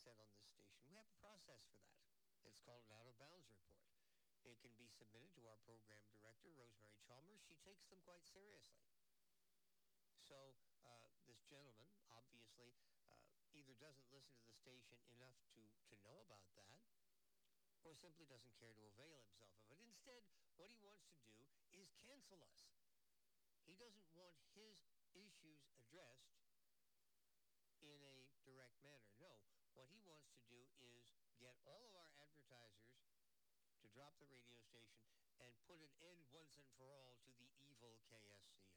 said on this station. We have a process for that. It's called an out of bounds report. It can be submitted to our program director, Rosemary Chalmers. She takes them quite seriously. So uh, this gentleman obviously uh, either doesn't listen to the station enough to, to know about that or simply doesn't care to avail himself of it. Instead, what he wants to do is cancel us. He doesn't want his issues addressed in a direct manner. No, what he wants to do is get all of our advertisers to drop the radio station and put an end once and for all to the evil KSCO.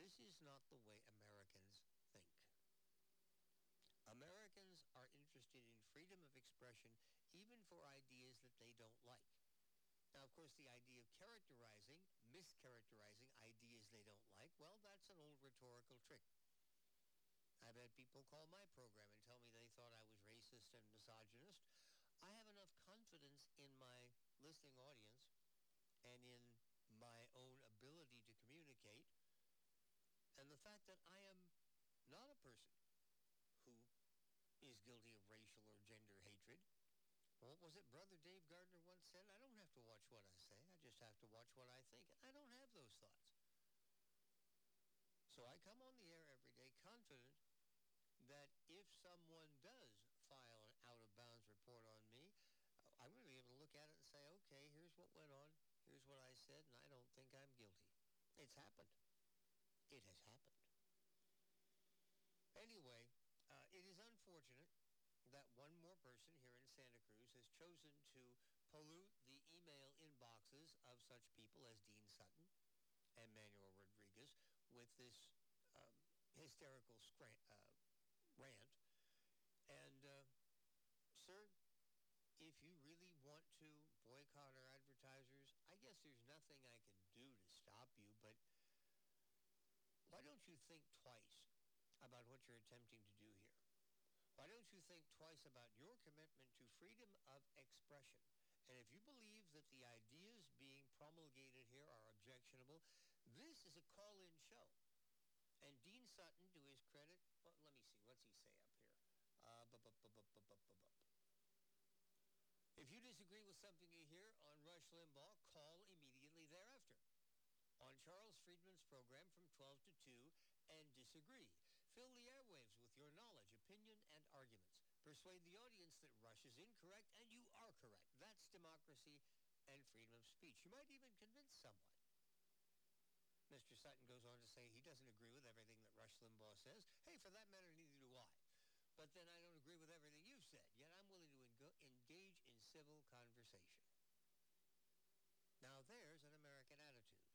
This is not the way Americans think. Americans are interested in freedom of expression even for ideas that they don't like. Now, of course, the idea of characterizing, mischaracterizing ideas they don't like, well, that's an old rhetorical trick. I've had people call my program and tell me they thought I was racist and misogynist. I have enough confidence in my listening audience and in my own ability to communicate and the fact that I am not a person who is guilty of racial or gender hatred. What was it Brother Dave Gardner once said? I don't have to watch what I say. I just have to watch what I think. I don't have those thoughts. So I come on the air every day confident that if someone does file an out-of-bounds report on me, I'm going to be able to look at it and say, okay, here's what went on, here's what I said, and I don't think I'm guilty. It's happened. It has happened. Anyway, uh, it is unfortunate that one more person here in Santa Cruz has chosen to pollute the email inboxes of such people as Dean Sutton and Manuel Rodriguez with this um, hysterical scra- uh, rant. And, uh, sir, if you really want to boycott our advertisers, I guess there's nothing I can do to stop you, but why don't you think twice about what you're attempting to do here? Why don't you think twice about your commitment to freedom of expression? And if you believe that the ideas being promulgated here are objectionable, this is a call-in show. And Dean Sutton, to his credit, well, let me see, what's he say up here? Uh, if you disagree with something you hear on Rush Limbaugh, call immediately thereafter on Charles Friedman's program from 12 to 2 and disagree. Fill the airwaves with your knowledge, opinion, and arguments. Persuade the audience that Rush is incorrect and you are correct. That's democracy and freedom of speech. You might even convince someone. Mr. Sutton goes on to say he doesn't agree with everything that Rush Limbaugh says. Hey, for that matter, neither do I. But then I don't agree with everything you've said, yet I'm willing to engage in civil conversation. Now, there's an American attitude.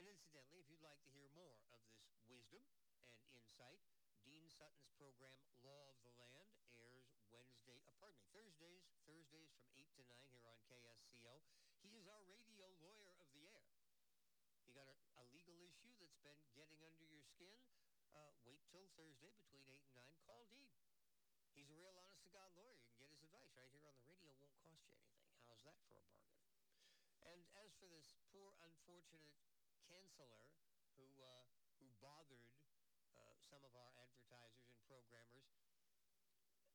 And incidentally, if you'd like to hear more of this wisdom and insight, Dean Sutton's program, Law of the Land, airs Wednesday, uh, pardon me, Thursdays, Thursdays from 8 to 9 here on KSCO. He is our radio lawyer of the air. You got a, a legal issue that's been getting under your skin? Uh, wait till Thursday between 8 and 9. Call Dean. He's a real honest-to-God lawyer. You can get his advice right here on the radio. Won't cost you anything. How's that for a bargain? And as for this poor, unfortunate canceller who uh, who bothered uh, some of our advertisers and programmers.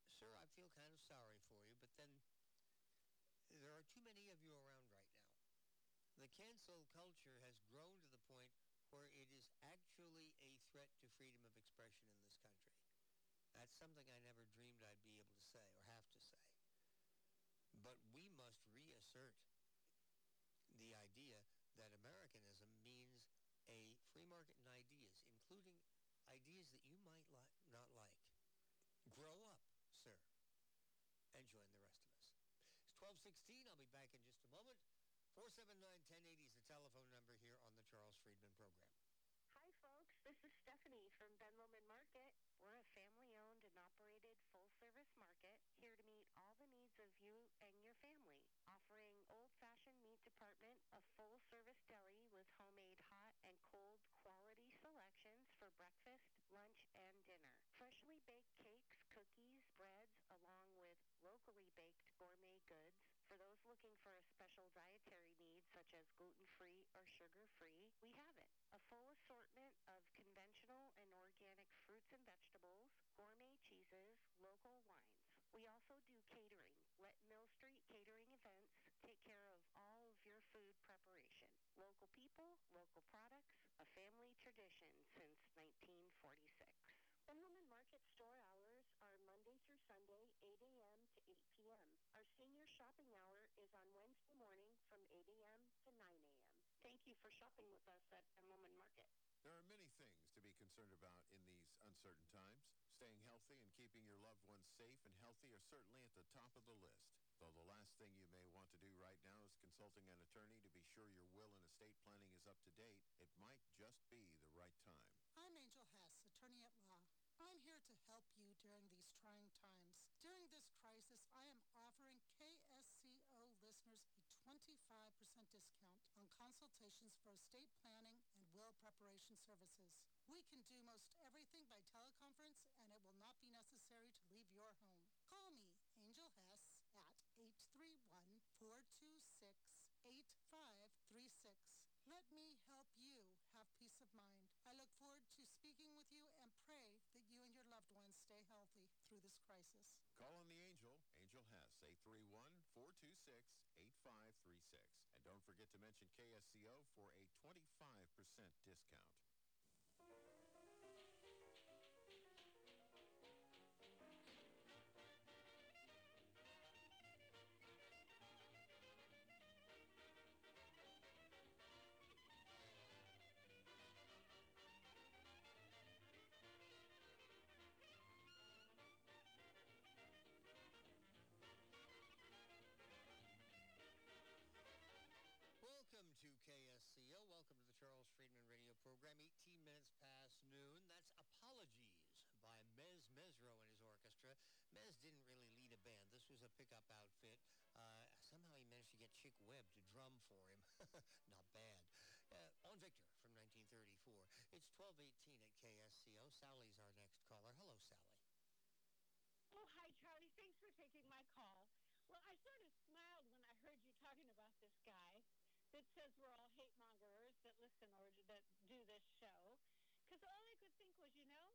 Sir, I feel kind of sorry for you, but then there are too many of you around right now. The cancel culture has grown to the point where it is actually a threat to freedom of expression in this country. That's something I never dreamed I'd be able to say or have to say. But we must reassert 416. I'll be back in just a moment. 479-1080 is the telephone number here on the Charles Friedman Program. Hi, folks. This is Stephanie from Ben Lomond Market. We're a family-owned and operated full-service market here to meet all the needs of you and your family, offering old-fashioned meat department, a full-service deli with homemade hot and cold quality selections for breakfast, lunch, and dinner. Freshly baked cakes, cookies, breads, along with locally baked gourmet goods dietary needs such as gluten-free or sugar-free, we have it. A full assortment of conventional and organic fruits and vegetables, gourmet cheeses, local wines. We also do catering. Let Mill Street Catering Events take care of all of your food preparation. Local people, local products, a family tradition since 1946. Inland Market store hours are Monday through Sunday, 8 a.m. to 8 p.m. Our senior shopping hour is on Wednesday morning from 8 a.m. to 9 a.m. Thank you for shopping with us at Ben Lomond Market. There are many things to be concerned about in these uncertain times. Staying healthy and keeping your loved ones safe and healthy are certainly at the top of the list. Though the last thing you may want to do right now is consulting an attorney to be sure your will and estate planning is up to date, it might just be the right time. I'm Angel Hess, attorney at law. I'm here to help you during these trying times. During this crisis, I am offering KSCO listeners a 25% discount on consultations for estate planning and will preparation services. We can do most everything by teleconference, and it will not be necessary to leave your home. Call me, Angel Hess, at 831 426 8536. Let me help you have peace of mind. I look forward to speaking with you and pray that you and your loved ones stay healthy through this crisis. Call on the Angel, Angel Hess, 831-426-8536. And don't forget to mention KSCO for a 25% discount. Program. 18 minutes past noon. That's Apologies by Mezz Mezzrow and his orchestra. Mez didn't really lead a band. This was a pickup outfit. Uh, somehow he managed to get Chick Webb to drum for him. Not bad. Uh, on Victor from 1934. It's 1218 at KSCO. Sally's our next caller. Hello, Sally. Oh, hi, Charlie. Thanks for taking my call. Well, I sort of smiled when I heard you talking about this guy that says we're all hate mongers listen or that do this show. Because all I could think was, you know,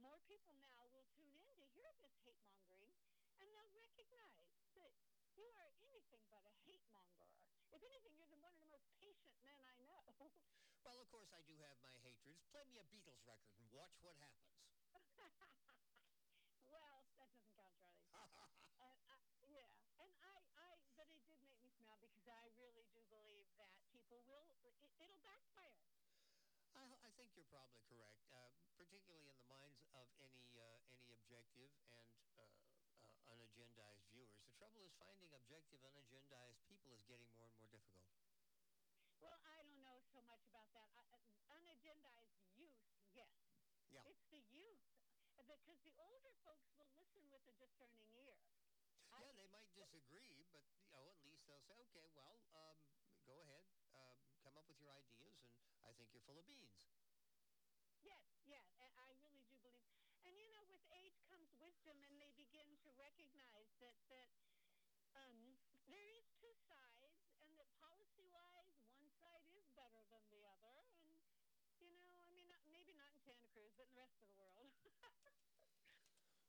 more people now will tune in to hear this hate mongering, and they'll recognize that you are anything but a hate monger. If anything, you're the, one of the most patient men I know. Well, of course, I do have my hatreds. Play me a Beatles record and watch what happens. well, that doesn't count, Charlie. uh, uh, yeah, and I, I, but it did make me smile because I really do believe that people will. It, it'll backfire. I, I think you're probably correct, uh, particularly in the minds of any uh, any objective and uh, uh, unagendized viewers. The trouble is finding objective, unagendized people is getting more and more difficult. Well, I don't know so much about that. Uh, unagendized youth, yes. Yeah. It's the youth because the older folks will listen with a discerning ear. I- Yeah, they might disagree, but you know, at least they'll say, "Okay, well, um, go ahead, um, come up with your ideas," and I think you're full of beans. Yes, a- I really do believe. And you know, with age comes wisdom, and they begin to recognize that that um, there is two sides, and that policy-wise, one side is better than the other. And you know, I mean, not, maybe not in Santa Cruz, but in the rest of the world.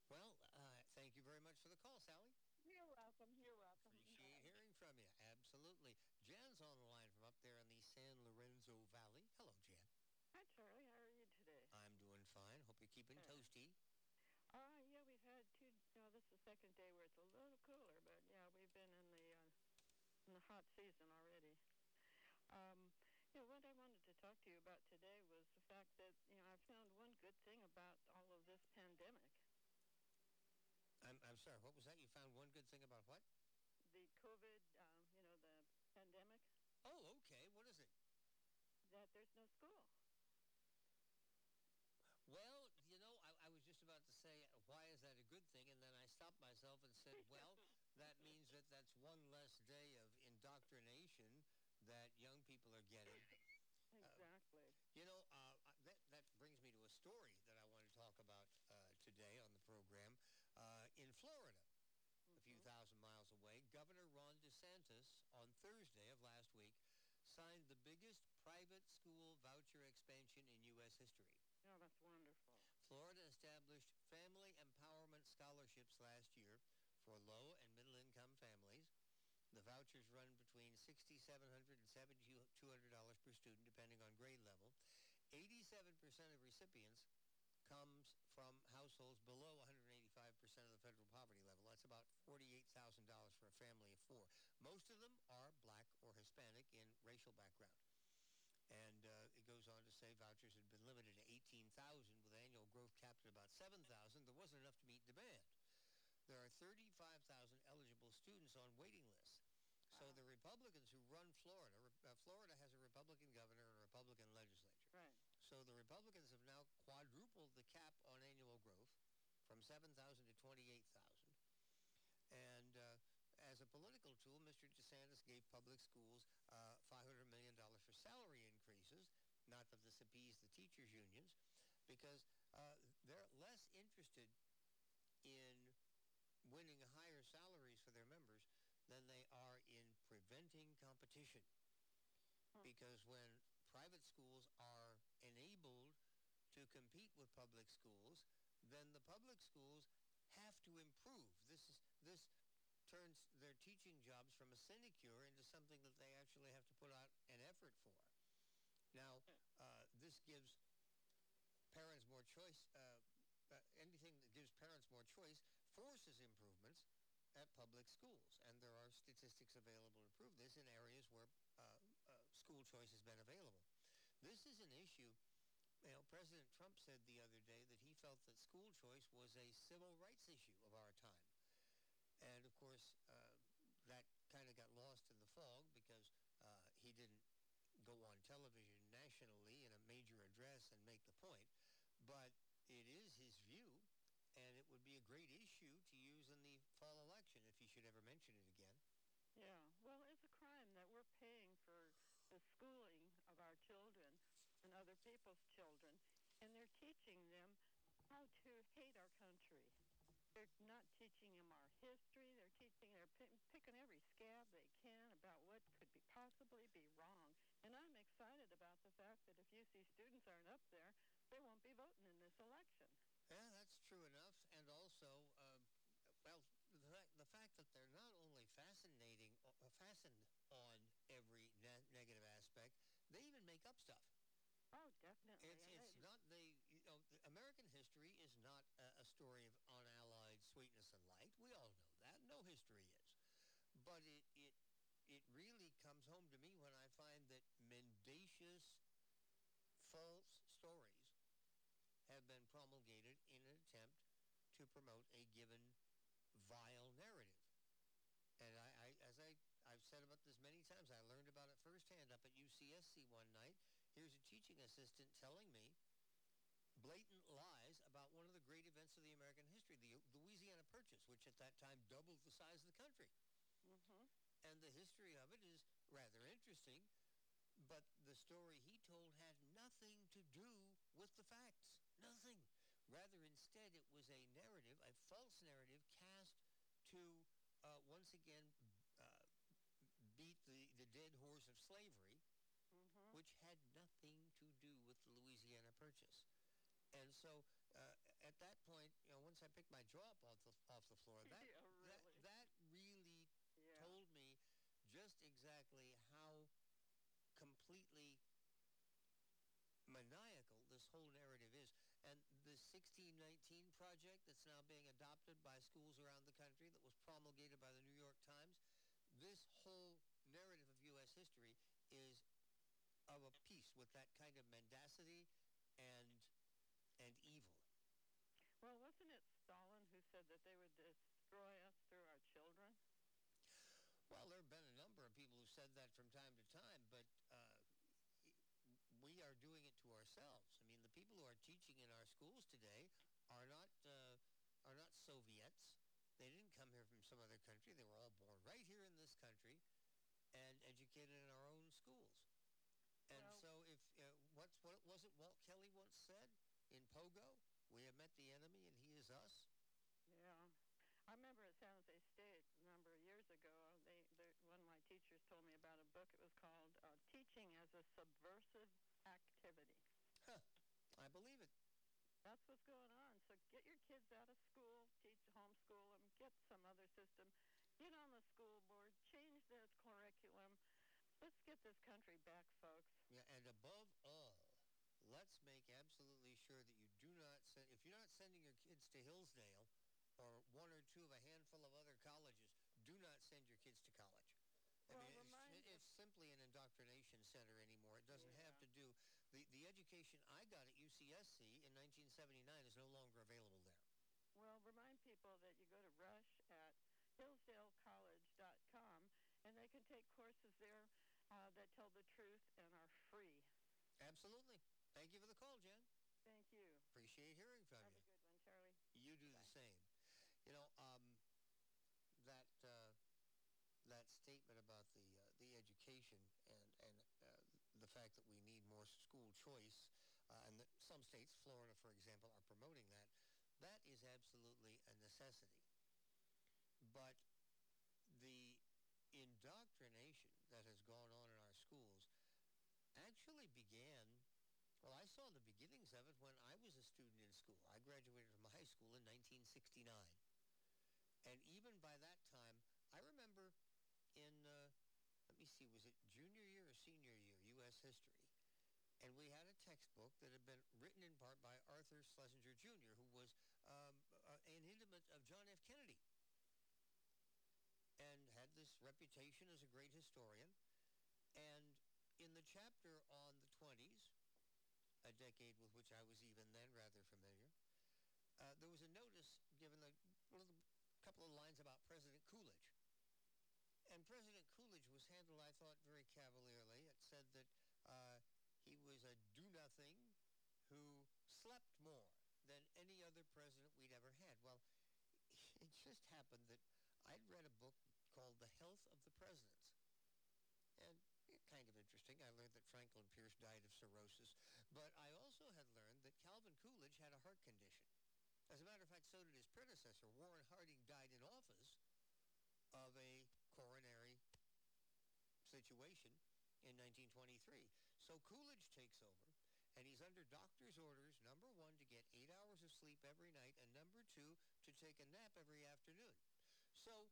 Well, uh, thank you very much for the call, Sally. You're welcome. You're welcome. Appreciate hearing from you. Absolutely. Jan's on the line from up there in the San Lorenzo Valley. Hello, Jan. Hi, Charlie. How are you today? I'm doing fine. Hope you're keeping Good. toasty. Uh, yeah, we've had two. You know, this is the second day where it's a little cooler, but yeah, we've been in the uh, in the hot season already. Um, you know, what I wanted to talk to you about today was the fact that you know I found one good thing about all of this pandemic, I'm, I'm sorry. What was that? You found one good thing about what? the COVID. Um, you know, the pandemic. Oh, okay. What is it? That there's no school. Well, you know, I, I was just about to say, why is that a good thing? And then I stopped myself and said, well, that means that that's one less day of indoctrination that young people are getting. Exactly. You know, uh, that, that brings me to a story that I want to talk about uh, today on the program. Uh, in Florida, a few thousand miles away, Governor Ron DeSantis on Thursday of last week signed the biggest private school voucher expansion in U.S. history. Oh, that's wonderful. Florida established family empowerment scholarships last year for low and middle income families. The vouchers run between $6,700 and $7,200 per student, depending on grade level. 87% of recipients comes from households below 185% of the federal poverty level. That's about $48,000 for a family of four. Most of them are black or Hispanic in racial background. And uh, it goes on to say vouchers had been limited to 18,000 with annual growth capped at about 7,000. There wasn't enough to meet demand. There are 35,000 eligible students on waiting lists. So the Republicans who run Florida, uh, Florida has a Republican governor and a Republican legislature. Right. So the Republicans have now quadrupled the cap on annual growth from 7,000 to 28,000. And uh, as a political tool, Mr. DeSantis gave public schools uh, $500 million for salary increases. Not that this appeased the teachers' unions, because uh, they're less interested in winning higher salaries for their members than they are in preventing competition. Hmm. Because when private schools are enabled to compete with public schools, then the public schools have to improve. This is this turns their teaching jobs from a sinecure into something that they actually have to put out an effort for. Now, uh, this gives parents more choice. Uh, uh, anything that gives parents more choice forces improvements at public schools, and there are statistics available to prove this in areas where uh, uh, school choice has been available. This is an issue. You know, President Trump said the other day that he felt that school choice was a civil rights issue of our time. And of course, uh, that kind of got lost in the fog because uh, he didn't go on television nationally in a major address and make the point. But it is his view, and it would be a great issue to use in the fall election if he should ever mention it again. Yeah. Well, it's a crime that we're paying for the schooling of our children and other people's children, and they're teaching them how to hate our country. They're not teaching them our history. They're teaching, they're pi- picking every scab they can about what could be possibly be wrong. And I'm excited about the fact that if UC students aren't up there, they won't be voting in this election. Yeah, that's true enough. And also, uh, well, the fact, the fact that they're not only fascinating, uh, fastened on every ne- negative aspect, they even make up stuff. Oh, definitely. It's, it's not they. You know, the American history is not a, a story of unallied sweetness and light. We all know that. No history is. But it it it really comes home to me when I find that mendacious, false stories have been promulgated in an attempt to promote a given vile narrative. And I, I as I I've said about this many times, I learned about it firsthand up at UCSC one night here's a teaching assistant telling me blatant lies about one of the great events of the American history, the Louisiana Purchase, which at that time doubled the size of the country. Mhm. And the history of it is rather interesting, but the story he told had nothing to do with the facts. Nothing. Rather, instead, it was a narrative, a false narrative, cast to uh, once again uh, beat the, the dead horse of slavery Mhm. which had nothing to do with the Louisiana Purchase. And so uh, at that point, you know, once I picked my jaw up off the, off the floor, that, Yeah, that, really. that really Yeah. told me just exactly how completely maniacal this whole narrative is. And the 1619 project that's now being adopted by schools around the country that was promulgated by the New York Times, this whole narrative of U.S. history is of a piece with that kind of mendacity and and evil. Well, wasn't it Stalin who said that they would destroy us through our children? Well, there have been a number of people who said that from time to time, but uh, we are doing it to ourselves. I mean, the people who are teaching in our schools today are not uh, are not Soviets. They didn't come here from some other country. They were all born right here in this country and educated in our own schools. And Well- so, if uh, what's what was it Walt Kelly once said in Pogo? We have met the enemy, and he is us. Yeah. I remember at San Jose State a number of years ago, they, they one of my teachers told me about a book. It was called uh, Teaching as a Subversive Activity. Huh. I believe it. That's what's going on. So get your kids out of school, teach homeschool them, get some other system, get on the school board, change this curriculum. Let's get this country back, folks. Yeah, and above all, let's make absolutely sure that you do not send, if you're not sending your kids to Hillsdale or one or two of a handful of other colleges, do not send your kids to college. I Well, mean, it's, it's simply an indoctrination center anymore. It doesn't have to do, the, the education I got at UCSC in 1979 is no longer available there. Well, remind people that you go to rush hillsdalecollege.com and they can take courses there uh, that tell the truth and are free. Absolutely. Thank you for the call, Jen. Thank you. Appreciate hearing from Have you. a good one, Charlie. You do the same. You know, um, that uh, that statement about the uh, the education and and uh, the fact that we need more school choice, uh, and that some states, Florida, for example, are promoting that. That is absolutely a necessity. But the indoctrination that has gone on in our schools actually began well, I saw the beginnings of it when I was a student in school. I graduated from high school in 1969. And even by that time, I remember in, uh, let me see, was it junior year or senior year, U.S. history? And we had a textbook that had been written in part by Arthur Schlesinger Jr., who was um, uh, an intimate of John F. Kennedy reputation as a great historian. And in the chapter on the 20s, a decade with which I was even then rather familiar, uh, there was a notice given a little couple of lines about President Coolidge. And President Coolidge was handled, I thought, very cavalierly. It said that uh, he was a do-nothing who slept more than any other president we'd ever had. Well, it just happened that I'd read a book called The Health of the Presidents. And kind of interesting. I learned that Franklin Pierce died of cirrhosis. But I also had learned that Calvin Coolidge had a heart condition. As a matter of fact, so did his predecessor. Warren Harding died in office of a coronary situation in 1923. So Coolidge takes over, and he's under doctor's orders, number one, to get eight hours of sleep every night, and number two, to take a nap every afternoon. So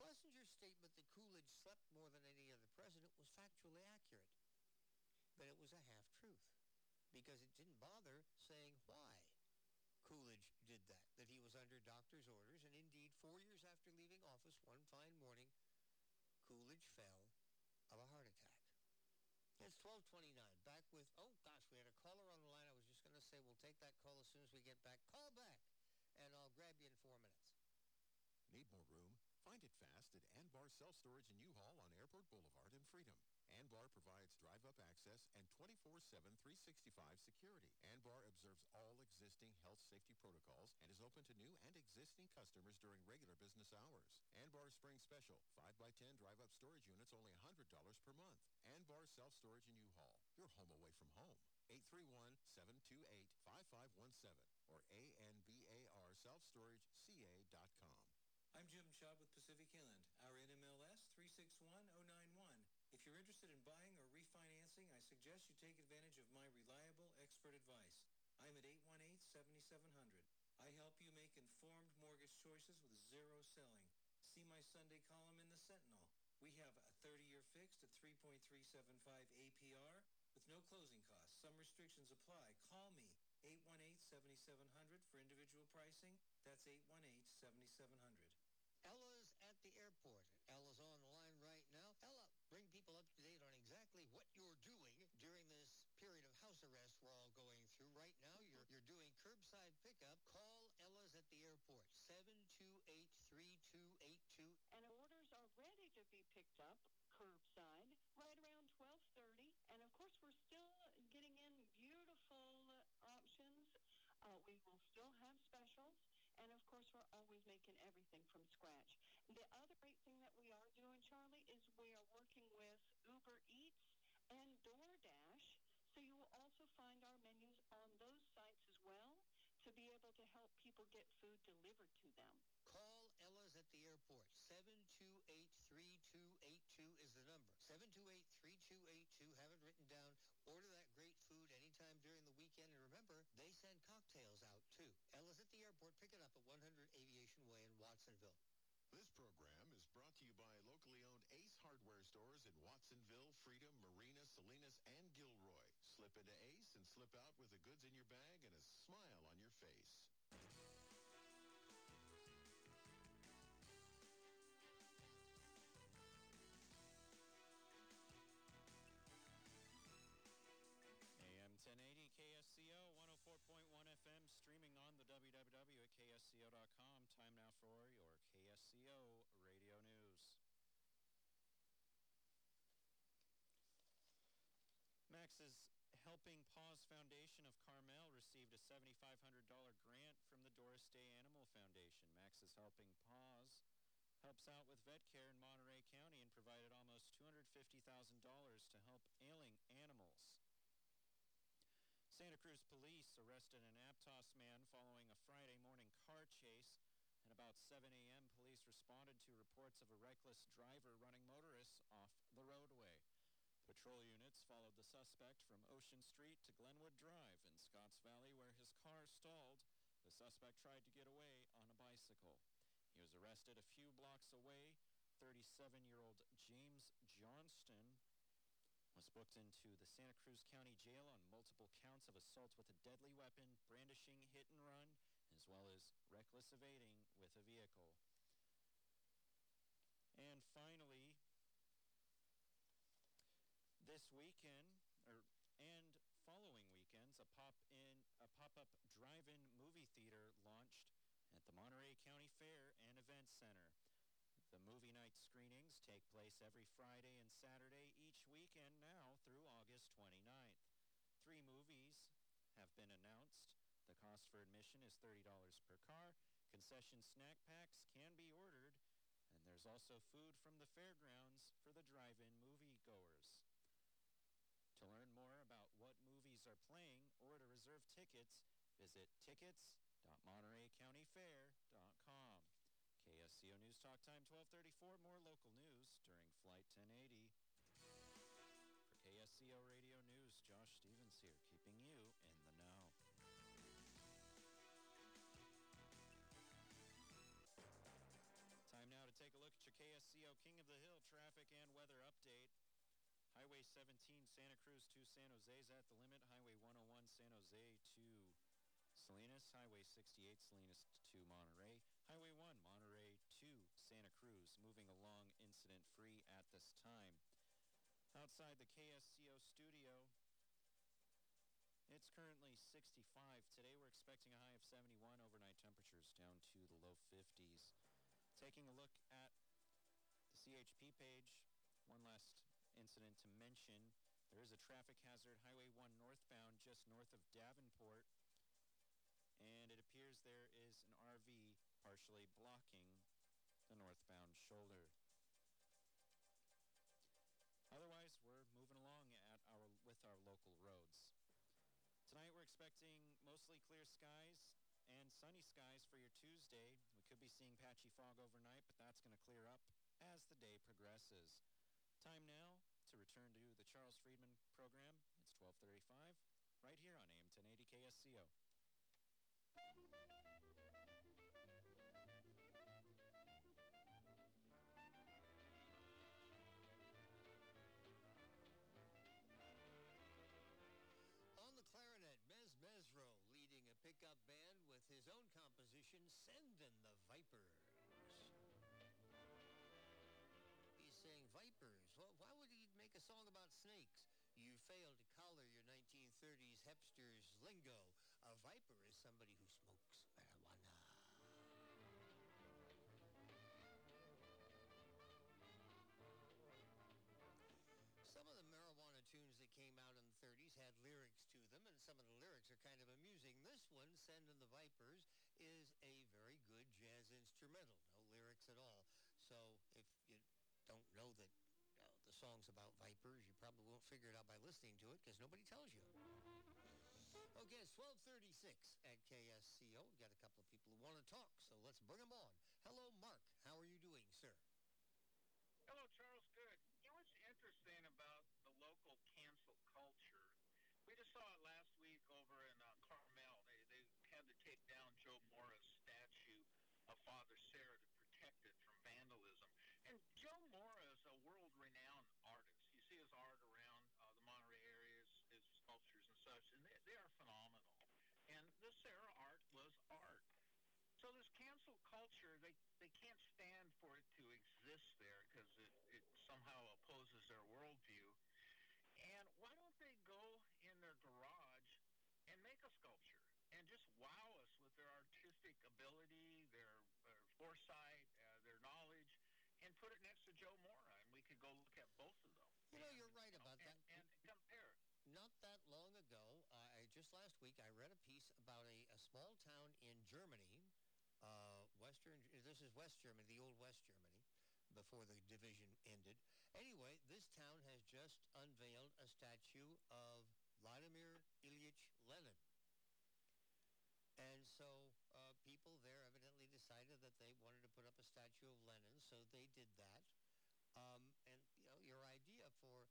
Schlesinger's statement that Coolidge slept more than any other president was factually accurate. But it was a half-truth, because it didn't bother saying why Coolidge did that, that he was under doctor's orders, and indeed, four years after leaving office, one fine morning, Coolidge fell of a heart attack. It's 1229. Back with, oh gosh, we had a caller on the line. I was just going to say we'll take that call as soon as we get back. Call back, and I'll grab you in four minutes. Need more room? Find it fast at Anbar Self Storage in U-Haul on Airport Boulevard in Freedom. Anbar provides drive-up access and 24-7, 365 security. Anbar observes all existing health safety protocols and is open to new and existing customers during regular business hours. Anbar Spring Special, 5x10 drive-up storage units only $100 per month. Anbar Self Storage in U-Haul, your home away from home. 831-728-5517 or anbarselfstorageca.com. I'm Jim Schaub with Pacific Inland. Our NMLS 361091. If you're interested in buying or refinancing, I suggest you take advantage of my reliable expert advice. I'm at 818-7700. I help you make informed mortgage choices with zero selling. See my Sunday column in the Sentinel. We have a 30-year fixed at 3.375 APR with no closing costs. Some restrictions apply. Call me 818-7700 for individual pricing. That's 818-7700. Ella's at the airport. Ella's on the line right now. Ella, bring people up to date on exactly what you're doing during this period of house arrest we're all going through. Right now, you're, you're doing curbside pickup. Call Ella's at the airport, 728-3282. And orders are ready to be picked up curbside right around 12:30. And of course, we're still getting in beautiful uh, options. Uh, we will still have specials. And of course, we're always making everything from scratch. The other great thing that we are doing, Charlie, is we are working with Uber Eats and DoorDash. So you will also find our menus on those sites as well to be able to help people get food delivered to them. Call Ella's at the airport. 728-3282 is the number. 728-3282. Have it written down. Order that great food anytime during the weekend. And remember, they send cocktails out too. Ella's at the airport. Pick it up at 100 Aviation Way in Watsonville. This program is brought in Watsonville, Freedom, Marina, Salinas, and Gilroy. Slip into Ace and slip out with the goods in your bag and a smile on your face. AM 1080 KSCO 104.1 FM streaming on the www at ksco.com. For your KSCO radio news. Max's Helping Paws Foundation of Carmel received a $7,500 grant from the Doris Day Animal Foundation. Max's Helping Paws helps out with vet care in Monterey County and provided almost $250,000 to help ailing animals. Santa Cruz police arrested an Aptos man following a Friday morning car chase. At about 7 a.m., police responded to reports of a reckless driver running motorists off the roadway. Patrol units followed the suspect from Ocean Street to Glenwood Drive in Scotts Valley, where his car stalled. The suspect tried to get away on a bicycle. He was arrested a few blocks away. 37-year-old James Johnston was booked into the Santa Cruz County Jail on multiple counts of assault with a deadly weapon, brandishing hit and run, as well as reckless evading with a vehicle. And finally, this weekend, or and following weekends, a pop in a pop-up drive-in movie theater launched at the Monterey County Fair and Events Center. The movie night screenings take place every Friday and Saturday each weekend now through August 29th. Three movies have been announced. The cost for admission is $30 per car. Concession snack packs can be ordered, and there's also food from the fairgrounds for the drive-in moviegoers. To learn more about what movies are playing or to reserve tickets, visit tickets.montereycountyfair.com. KSCO News Talk Time 1234. More local news during Flight 1080. For KSCO Radio News, Josh Stevens here, King of the Hill traffic and weather update. Highway 17 Santa Cruz to San Jose is at the limit. Highway 101 San Jose to Salinas. Highway 68 Salinas to Monterey. Highway 1 Monterey to Santa Cruz moving along incident free at this time. Outside the KSCO studio, it's currently 65. Today we're expecting a high of 71. Overnight temperatures down to the low 50s. Taking a look at CHP page, one last incident to mention. There is a traffic hazard, Highway 1 northbound, just north of Davenport. And it appears there is an RV partially blocking the northbound shoulder. Otherwise, we're moving along at our with our local roads. Tonight we're expecting mostly clear skies and sunny skies for your Tuesday. We could be seeing patchy fog overnight, but that's going to clear up as the day progresses. Time now to return to the Charles Friedman program. It's 1235 right here on AM 1080 KSCO. On the clarinet, Mezz Mezzrow leading a pickup band with his own composition, Sendin' the vipers. Well, why would he make a song about snakes? You failed to collar your 1930s hipsters lingo. A viper is somebody who smokes marijuana. Some of the marijuana tunes that came out in the 30s had lyrics to them, and some of the lyrics are kind of amusing. This one, Sendin' the Vipers, is a very good jazz instrumental. No lyrics at all. So if you don't know that uh, the song's about vipers, you probably won't figure it out by listening to it because nobody tells you. Okay, it's 1236 at KSCO. We've got a couple of people who want to talk, so let's bring them on. Hello, Mark. How are you doing, sir? Hello, Charles. Good. You know what's interesting about the local cancel culture? We just saw it last week over in uh, Carmel. They they had to take down Jo Mora's statue of Father Serra to protect it from vandalism. And Jo Mora is a world-renowned artist. they they can't stand for it to exist there because it, it somehow opposes their worldview. And why don't they go in their garage and make a sculpture and just wow us with their artistic ability, their, their foresight, uh, their knowledge, and put it next to Jo Mora, and we could go look at both of them. You know, and, you're right you know, about and, that. And compare. Not that long ago, uh, I just last week I read a piece about a, a small town in Germany, uh, Western. This is West Germany, the old West Germany, before the division ended. Anyway, this town has just unveiled a statue of Vladimir Ilyich Lenin. And so uh, people there evidently decided that they wanted to put up a statue of Lenin, so they did that. Um, and you know, your idea for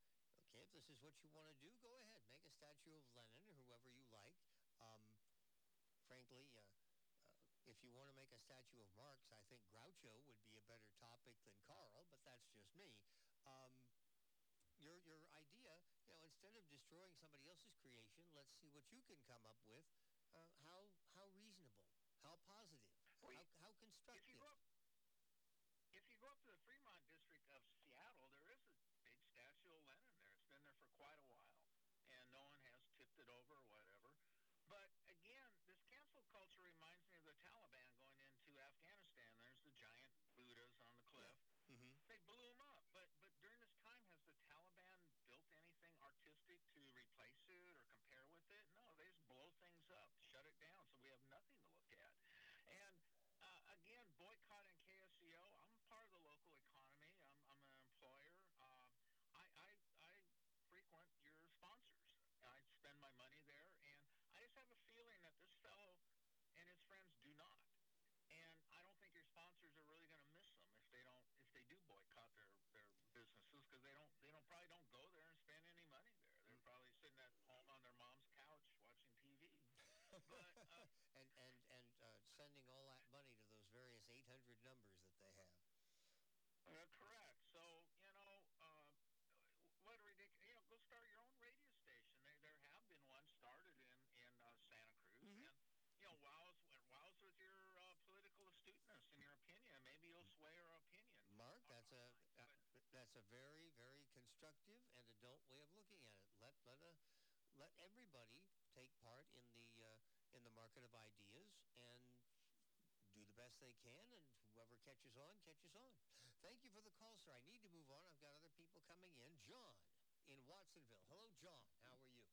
okay, if this is what you want to do, go ahead, make a statue of Lenin or whoever you like. Um, frankly, uh, uh, if you want to make a statue of Marx, I think Groucho would be a better topic than Karl, but that's just me. Um, your your idea, you know, instead of destroying somebody else's creation, let's see what you can come up with. Uh, how how reasonable, how positive, Well, how, how If constructive. you go up, if you go up to the Fremont district of Seattle, there is a big statue of Lenin there. It's been there for quite a while, and no one has tipped it over or whatever. But again, this cancel culture reminds me of the Taliban going into Afghanistan. There's the giant Buddhas on the cliff. hmm They blew them up. But but during this time, has the Taliban built anything artistic to replace it or compare with it? No, they just blow things up, shut it down, so we have nothing to look at. And uh, again, boycotting KSCO. I'm part of the local economy. I'm, I'm an employer. Um, I, I I frequent your sponsors. I spend my money there, and I just have a feeling that this fellow and his friends do not. And I don't think your sponsors are really going to miss them if they don't if they do boycott their their businesses because they don't they don't probably don't go there and spend any money there. They're probably sitting at home on their mom's couch watching TV. But uh, and and and uh, sending all that money to those various 800 numbers that they have. Uh, correct. So you know, uh, what a ridiculous. You know, go start your own radio station. There, there have been one started in in uh, Santa Cruz, Mhm. and you know, wows wows with your uh, political astuteness and your opinion. Maybe you'll sway our opinion. Mark, that's a uh, that's a very very constructive and adult way of looking at it. Let let a let everybody take part in the uh, in the market of ideas and do the best they can, catches on catches on. Thank you for the call, sir. I need to move on. I've got other people coming in. John in Watsonville. Hello, John. How are you?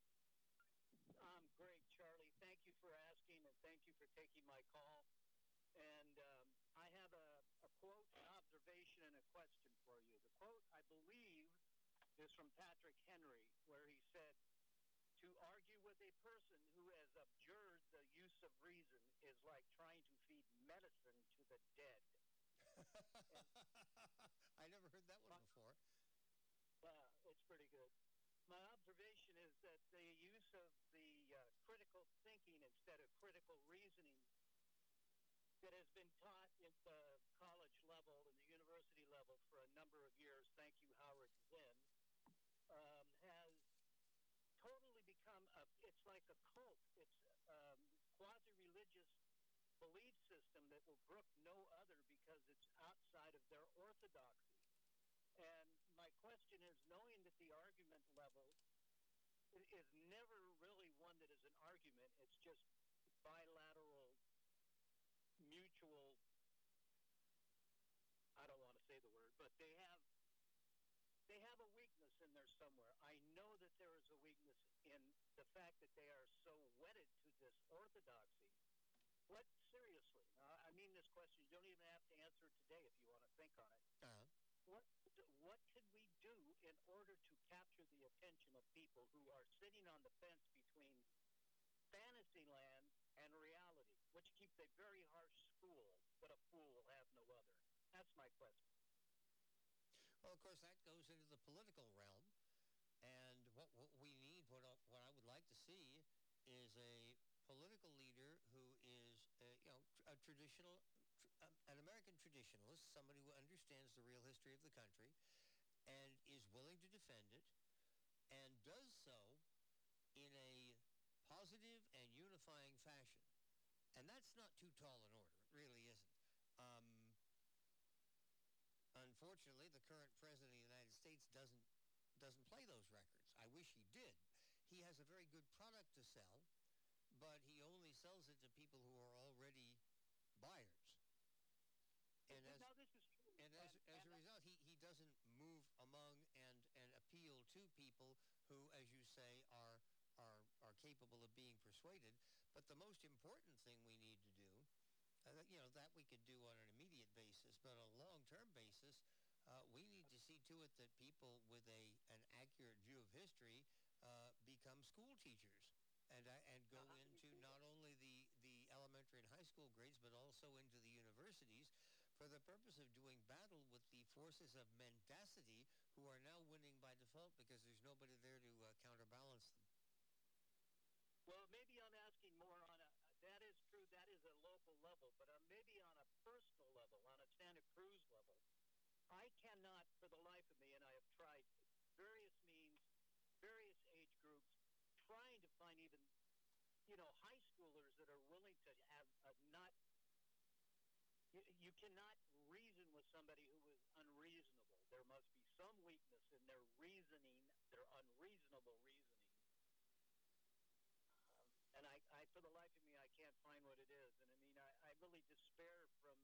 I'm great, Charlie. Thank you for asking, and thank you for taking my call. And um, I have a, a quote, an observation, and a question for you. The quote, I believe, is from Patrick Henry, where he said, To argue with a person who has abjured the use of reason is like trying to feed medicine to the dead. I never heard that one before. Uh, it's pretty good. My observation is that the use of the uh, critical thinking instead of critical reasoning that has been taught at the college level and the university level for a number of years, thank you, Howard Zinn, um, has totally become a, it's like a cult. It's um, quasi-religious belief system that will brook no other because it's outside of their orthodoxy. And my question is, knowing that the argument level is never really one that is an argument, it's just bilateral, mutual. I don't want to say the word, but they have they have a weakness in there somewhere. I know that there is a weakness in the fact that they are so wedded to this orthodoxy. What seriously? Now, I mean this question. You don't even have to answer it today if you want to think on it Uh-huh. what what can we do in order to capture the attention of people who are sitting on the fence between fantasy land and reality, which keeps a very harsh school, but a fool will have no other. That's my question. Well, of course, that goes into the political realm, and what what we need, what I, what I would like to see, is a political leader who uh, you know, a traditional, tr- um, an American traditionalist, somebody who understands the real history of the country, and is willing to defend it, and does so in a positive and unifying fashion. And that's not too tall an order. It really isn't. Um, unfortunately, the current president of the United States doesn't doesn't play those records. I wish he did. He has a very good product to sell, but he only sells it to people who are already buyers. And as, no, this is true. and as, as a result, he, he doesn't move among and, and appeal to people who, as you say, are, are, are capable of being persuaded. But the most important thing we need to do, uh, you know, that we could do on an immediate basis, but on a long-term basis, uh, we need to see to it that people with a an accurate view of history uh, become school teachers and uh, and go Uh-huh. into not only the the elementary and high school grades but also into the universities for the purpose of doing battle with the forces of mendacity who are now winning by default because there's nobody there to uh, counterbalance them. Well, maybe I'm asking more on a. That is true. That is a local level, but uh, maybe on a personal level, on a Santa Cruz level, I cannot, for the life of me, and I have tried various means, various age groups, trying to find even, you know, high schoolers that are willing to have a not. You, you cannot reason with somebody who is unreasonable. There must be some weakness in their reasoning, their unreasonable reasoning. Um, and I, I, for the life of me, I can't find what it is. And I mean, I, I really despair from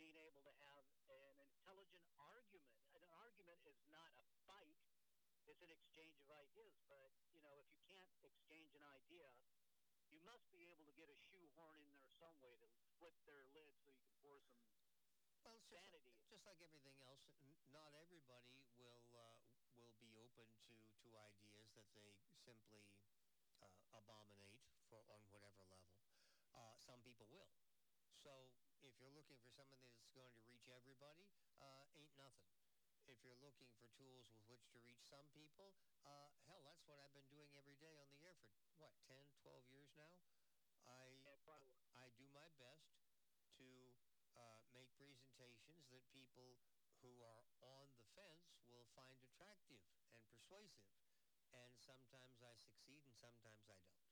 being able to have an intelligent argument. An argument is not a fight; it's an exchange of ideas. But you know, if you can't exchange an idea, you must be able to get a shoehorn in there some way to flip their lid so you can pour some Well, it's just like, just like everything else, n- not everybody will uh, will be open to, to ideas that they simply uh, abominate for on whatever level. Uh, some people will. So if you're looking for something that's going to reach everybody, uh, ain't nothing. If you're looking for tools with which to reach some people, uh, that's what I've been doing every day on the air for what 10, 12 years now. I. I do my best to uh, make presentations that people who are on the fence will find attractive and persuasive. And sometimes I succeed and sometimes I don't.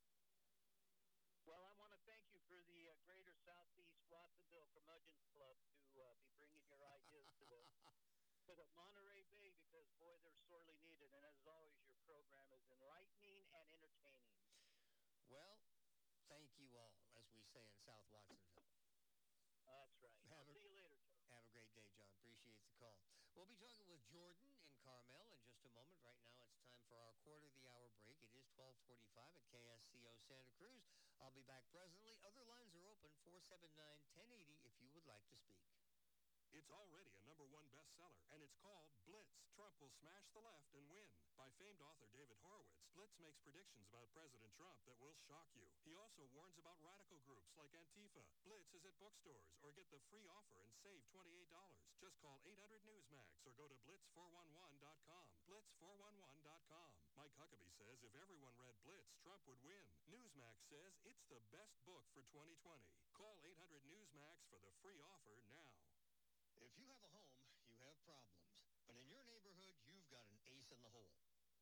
Well, I want to thank you for the uh, Greater Southeast Watsonville Curmudgeons Club to uh, be bringing your ideas to the to the Monterey Bay because boy, they're sorely needed. And as always, your program is enlightening and entertaining. Well, thank you all, as we say in South Watsonville. That's right. Have I'll a- see you later, Joe. Have a great day, John. Appreciate the call. We'll be talking with Jordan in Carmel in just a moment. Right now, it's time for our quarter of the hour break. It is 1245 at KSCO Santa Cruz. I'll be back presently. Other lines are open, 479-1080 if you would like to speak. It's already a number one bestseller, and it's called Blitz. Trump will smash the left and win. By famed author David Horowitz, Blitz makes predictions about President Trump that will shock you. He also warns about radical groups like Antifa. Blitz is at bookstores, or get the free offer and save $28. Just call 800 Newsmax or go to blitz411.com. Blitz411.com. Mike Huckabee says if everyone read Blitz, Trump would win. Newsmax says it's the best book for 2020. Call 800 Newsmax for the free offer now. If you have a home, you have problems. But in your neighborhood, you've got an ace in the hole.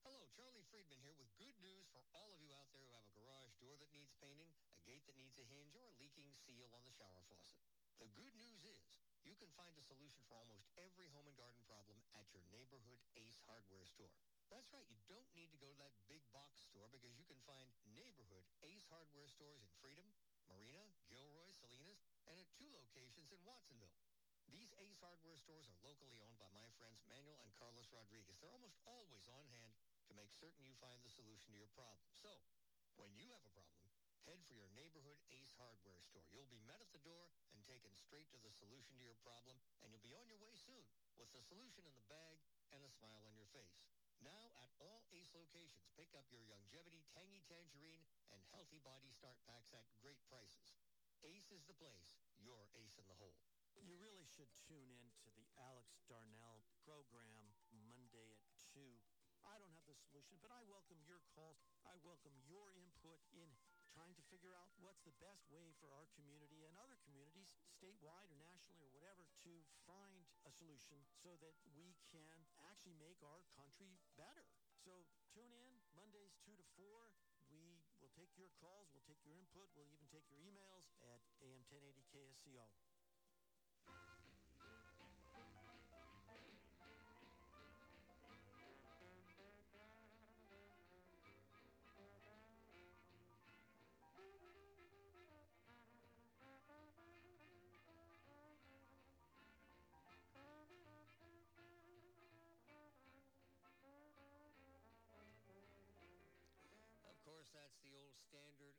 Hello, Charlie Friedman here with good news for all of you out there who have a garage door that needs painting, a gate that needs a hinge, or a leaking seal on the shower faucet. The good news is you can find a solution for almost every home and garden problem at your neighborhood Ace Hardware store. That's right, you don't need to go to that big box store because you can find neighborhood Ace Hardware stores in Freedom, Marina, Gilroy, Salinas, and at two locations in Watsonville. These Ace Hardware stores are locally owned by my friends Manuel and Carlos Rodriguez. They're almost always on hand make certain you find the solution to your problem. So, when you have a problem, head for your neighborhood Ace Hardware store. You'll be met at the door and taken straight to the solution to your problem, and you'll be on your way soon with the solution in the bag and a smile on your face. Now, at all Ace locations, pick up your Longevity Tangy Tangerine and Healthy Body Start packs at great prices. Ace is the place. Your ace in the hole. You really should tune in to the Alex Darnell program Monday at 2. I don't have the solution, but I welcome your calls. I welcome your input in trying to figure out what's the best way for our community and other communities statewide or nationally or whatever to find a solution so that we can actually make our country better. So tune in Mondays 2 to 4. We will take your calls, we'll take your input, we'll even take your emails at AM1080KSCO.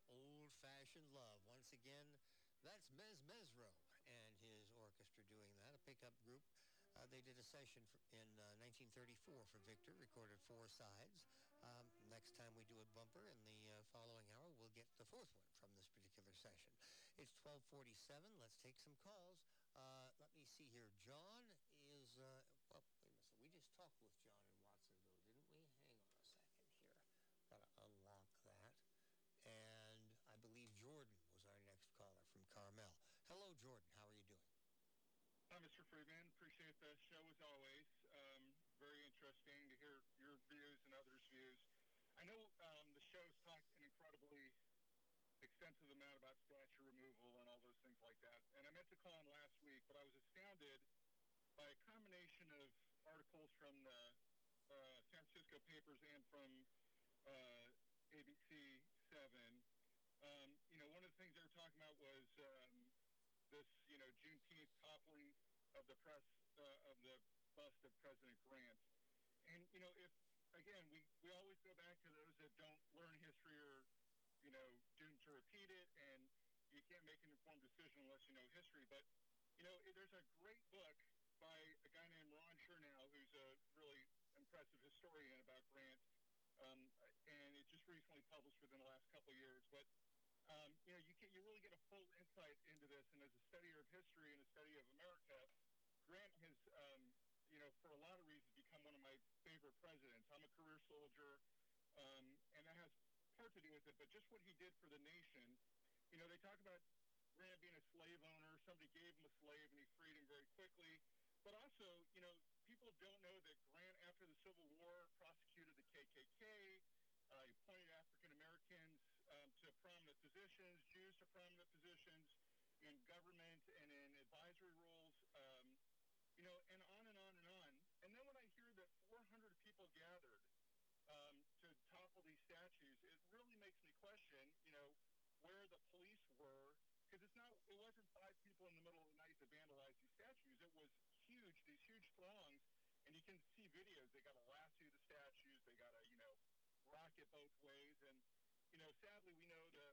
Old-fashioned love. Once again, that's Mezz Mezzrow and his orchestra doing that, a pickup group. Uh, they did a session in uh, 1934 for Victor, recorded four sides. Um, next time we do a bumper in the uh, following hour, we'll get the fourth one from this particular session. It's 1247. Let's take some calls. Uh, let me see here. John is, uh, well, wait a minute. So we just talked with John in Watsonville, didn't we? Hang on a second here. Got to unlock that. And I believe Jordan was our next caller from Carmel. Hello, Jordan. How are you doing? Hi, Mr. Friedman. Appreciate the show as always. Um, very interesting to hear your views and others' views. I know um, the show's talked an incredibly extensive amount about statue removal and all those things like that. And I meant to call in last week, but I was astounded by a combination of articles from the uh, San Francisco papers and from uh, ABC 7. Um, you know, one of the things they were talking about was um, this, you know, Juneteenth toppling of the press uh, of the bust of President Grant. And you know, if again, we we always go back to those that don't learn history or you know doomed to repeat it, and you can't make an informed decision unless you know history. But you know, there's a great book by a guy named Ron Chernow, who's a really impressive historian about Grant, um, and it just recently published within the last couple of years. But um, you know, you can you really get a full insight into this, and as a studier of history and a study of America, Grant has, um, you know, for a lot of reasons, become one of my favorite presidents. I'm a career soldier, um, and that has part to do with it. But just what he did for the nation, you know, they talk about Grant being a slave owner. Somebody gave him a slave, and he freed him very quickly. But also, you know, people don't know that Grant, after the Civil War, prosecuted the KKK. Uh, he appointed African Americans um, to prominent positions, Jews to prominent positions in government and in advisory roles, um, you know, and on and on and on. And then when I hear that 400 people gathered um, to topple these statues, it really makes me question, you know, where the police were, because it's not, it wasn't five people in the middle of the night that vandalized these statues. It was huge, throngs, and you can see videos. They got to lasso the statues. They got to, you know, rock it both ways. And you know, sadly, we know the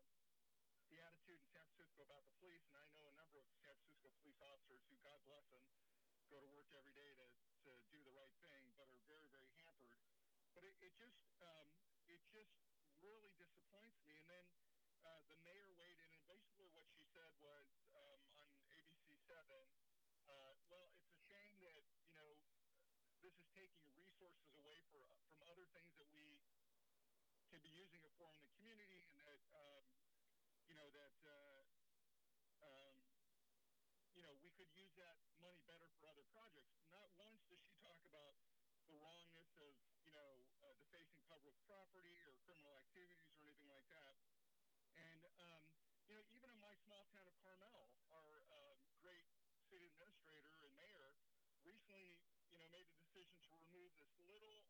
the attitude in San Francisco about the police, and I know a number of San Francisco police officers who, God bless them, go to work every day to, to do the right thing, but are very, very hampered. But it, it just um, it just really disappoints me. And then uh, the mayor weighed in, and basically what she said was um, on ABC Seven. Uh, well, it's a shame that you know this is taking resources away for, from other things that we can be using it for in the community, and that um, you know that uh, um, you know we could use that money better for other projects. Not once does she talk about the wrongness of you know uh, defacing public property or criminal activities or anything like that. And um, you know even in my small town of Carmel, our um, great city administrator and mayor recently you know made the decision to remove this little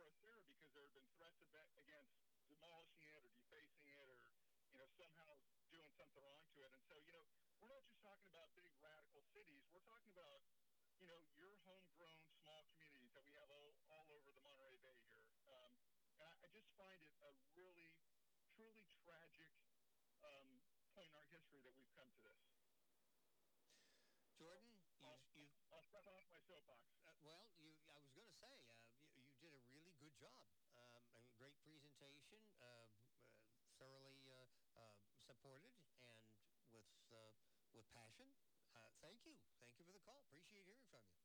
Junipero because there had been threats against demolishing it or defacing it or, you know, somehow doing something wrong to it. And so, you know, we're not just talking about big radical cities. We're talking about, you know, your homegrown small communities that we have all, all over the Monterey Bay here. Um, and I, I just find it a really, truly tragic um, point in our history that we've come to this. Jordan, I'll, you, you I'll step off my soapbox. Uh, well, you, I was going to say, uh, you, you, did a really good job. Um, a great presentation, uh, thoroughly uh, uh, supported, and with uh, with passion. thank you. Thank you for the call. Appreciate hearing from you.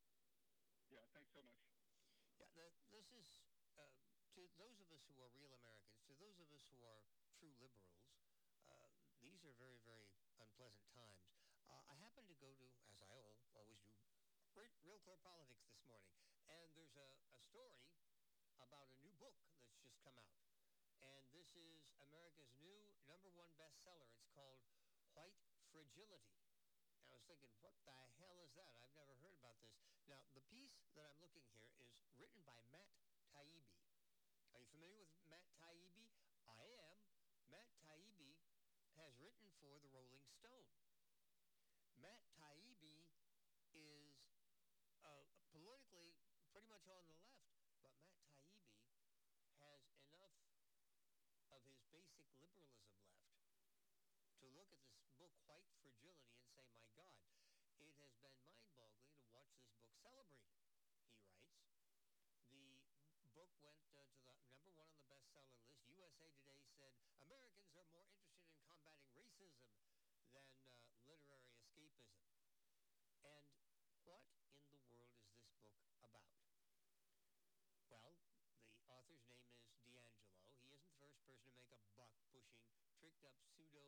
Yeah, thanks so much. Yeah, the, this is to those of us who are real Americans, to those of us who are true liberals. these are very, very unpleasant times. Uh, I happened to go to, as I always do, Real Clear Politics this morning, and there's a, a story about a new book that's just come out. And this is America's new number one bestseller. It's called White Fragility. And I was thinking, what the hell is that? I've never heard about this. Now, the piece that I'm looking here is written by Matt Taibbi. Are you familiar with Matt Taibbi? I am. Matt Taibbi has written for the Rolling Stone. Matt Taibbi is uh, politically pretty much on the left, but Matt Taibbi has enough of his basic basic liberalism left. To look at this book, White Fragility, and say, my God, it has been mind-boggling to watch this book celebrated, he writes. The book went uh, to the number one on the bestseller list. USA Today said Americans are more interested in combating racism than uh, literary escapism. And what in the world is this book about? Well, the author's name is DiAngelo. He isn't the first person to make a buck pushing tricked up pseudo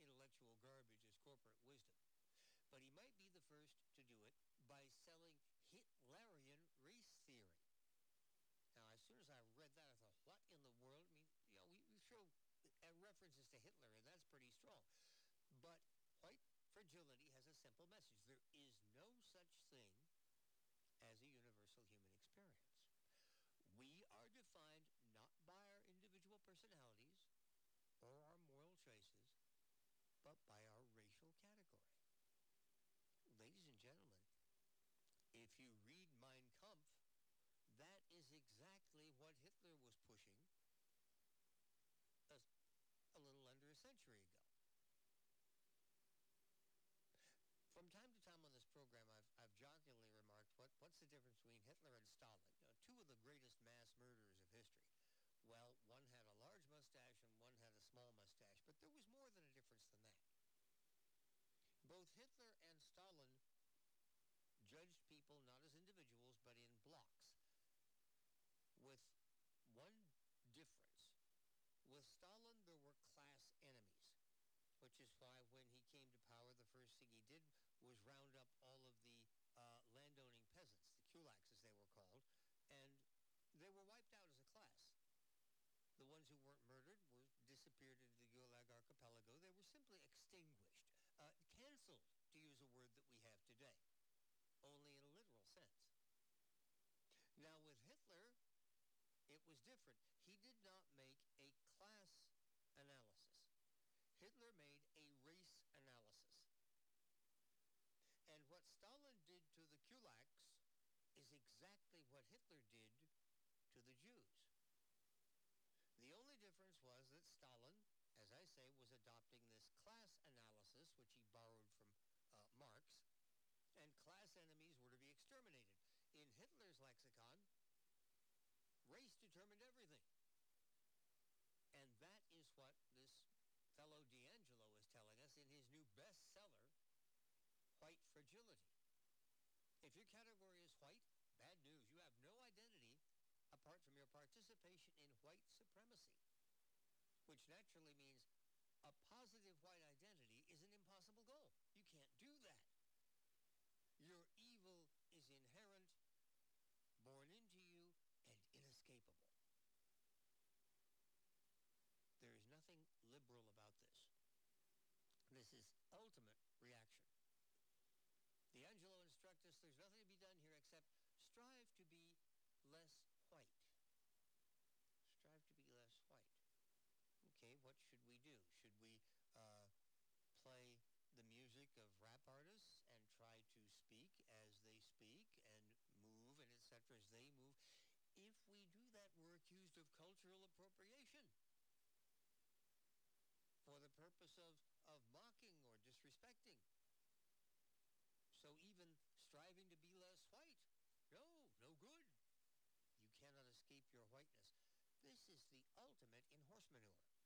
intellectual garbage as corporate wisdom. But he might be the first to do it by selling Hitlerian race theory. Now, as soon as I read that, I thought, what in the world? I mean, you know, we, we throw uh, references to Hitler, and that's pretty strong. But white fragility has a simple message. There is no such thing as a universal human experience. We are defined not by our individual personalities or our moral choices, but by our racial category. Ladies and gentlemen, if you read Mein Kampf, that is exactly what Hitler was pushing a, a little under a century ago. From time to time on this program, I've, I've jokingly remarked, what, what's the difference between Hitler and Stalin? Two of the greatest mass murderers of history. Well, one had a large mustache and one had a small mustache, but there was more than a difference than that. Both Hitler and people not as individuals, but in blocks, with one difference. With Stalin, there were class enemies, which is why when he came to power, the first thing he did was round up all of the uh, landowning peasants, the kulaks as they were called, and they were wiped out as a class. The ones who weren't murdered were disappeared into the Gulag archipelago. They were simply extinguished, uh, canceled, to use a word that we have today, only in a literal sense. Now, with Hitler, it was different. He did not make a class analysis. Hitler made a race analysis. And what Stalin did to the kulaks is exactly what Hitler did to the Jews. The only difference was that Stalin, as I say, was adopting this class analysis, which he borrowed from uh, Marx, and class enemies were to be exterminated. In Hitler's lexicon, race determined everything. And that is what this fellow DiAngelo is telling us in his new bestseller, White Fragility. If your category is white, bad news. You have no identity apart from your participation in white supremacy, which naturally means a positive white identity is an impossible goal. You can't do that. Your evil is inherent, born into you, and inescapable. There is nothing liberal about this. This is ultimate reaction. The DiAngelo instructs us there's nothing to be done here except strive to be less white. Strive to be less white. Okay, what should we do? Should we uh, play the music of rap artists and try to speak as they speak and move and etc. as they move? If we do that, we're accused of cultural appropriation for the purpose of, of mocking or disrespecting. So even striving to be less white, no, no good. You cannot escape your whiteness. This is the ultimate in horse manure.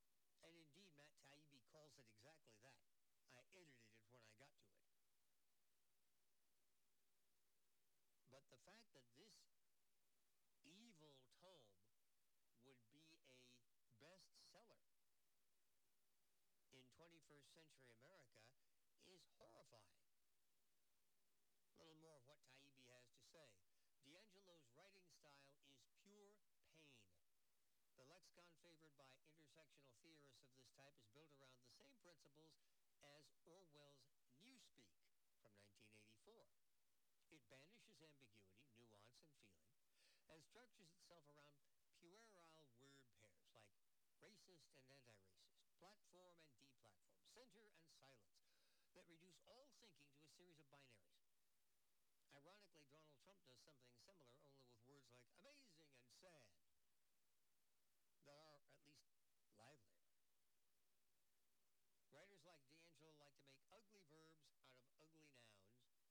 And indeed, Matt Taibbi calls it exactly that. I edited it when I got to it. But the fact that this evil tome would be a bestseller in 21st century America is horrifying. A little more of what Taibbi has to say. DiAngelo's writing style is pure pain. The lexicon favored by intersectional theorists of this type is built around the same principles as Orwell's Newspeak from 1984. It banishes ambiguity, nuance, and feeling, and structures itself around puerile word pairs like racist and anti-racist, platform and silence, that reduce all thinking to a series of binaries. Ironically, Donald Trump does something similar, only with words like amazing and sad that are at least lively. Writers like DiAngelo like to make ugly verbs out of ugly nouns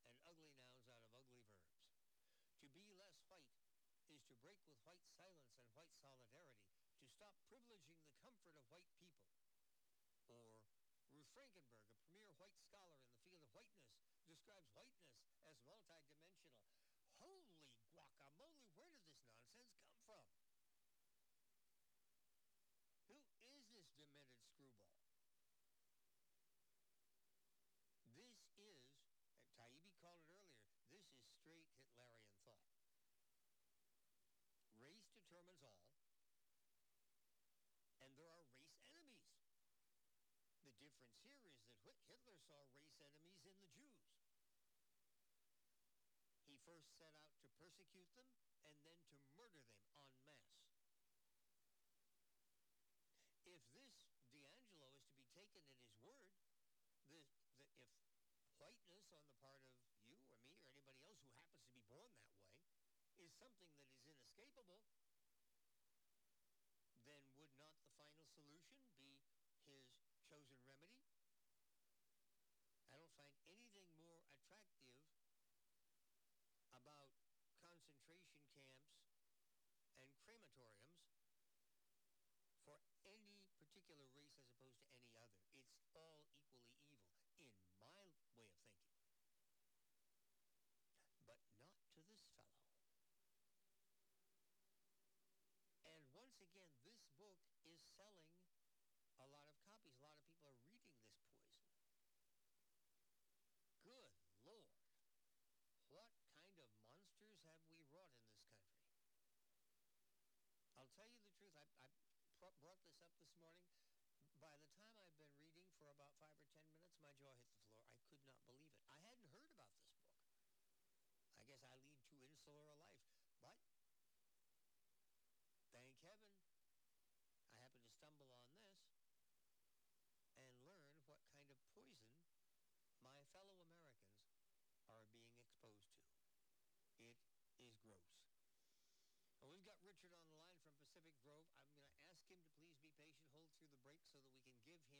and ugly nouns out of ugly verbs. To be less white is to break with white silence and white solidarity, to stop privileging the comfort of white people, or Frankenberg, a premier white scholar in the field of whiteness, describes whiteness as multidimensional. Holy guacamole, where did this nonsense come from? Who is this demented screwball? This is, Taibbi called it earlier, this is straight Hitlerian thought. Race determines all, and there are race enemies. The difference here is that Hitler saw race enemies in the Jews. He first set out to persecute them and then to murder them en masse. If this DiAngelo is to be taken at his word, the, the, if whiteness on the part of you or me or anybody else who happens to be born that way is something that is inescapable, then would not the final solution be his chosen remedy? I don't find anything more attractive about concentration camps and crematoriums for any particular race as opposed to any other. It's all equally evil, in my way of thinking. But not to this fellow. And once again, this book is selling a lot of copies. A lot of people are reading this poison. Good Lord. What kind of monsters have we wrought in this country? I'll tell you the truth. I, I pr- brought this up this morning. By the time I've been reading for about five or ten minutes, my jaw hit the floor. I could not believe it. I hadn't heard about this book. I guess I lead too insular a life. But thank heaven I happened to stumble on this and learn what kind of poison my fellow Americans are being exposed to. It is gross. Well, we've got Richard on the line from Pacific Grove. I'm going to ask him to please be patient, hold through the break so that we can give him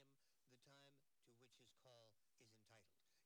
the time to which his call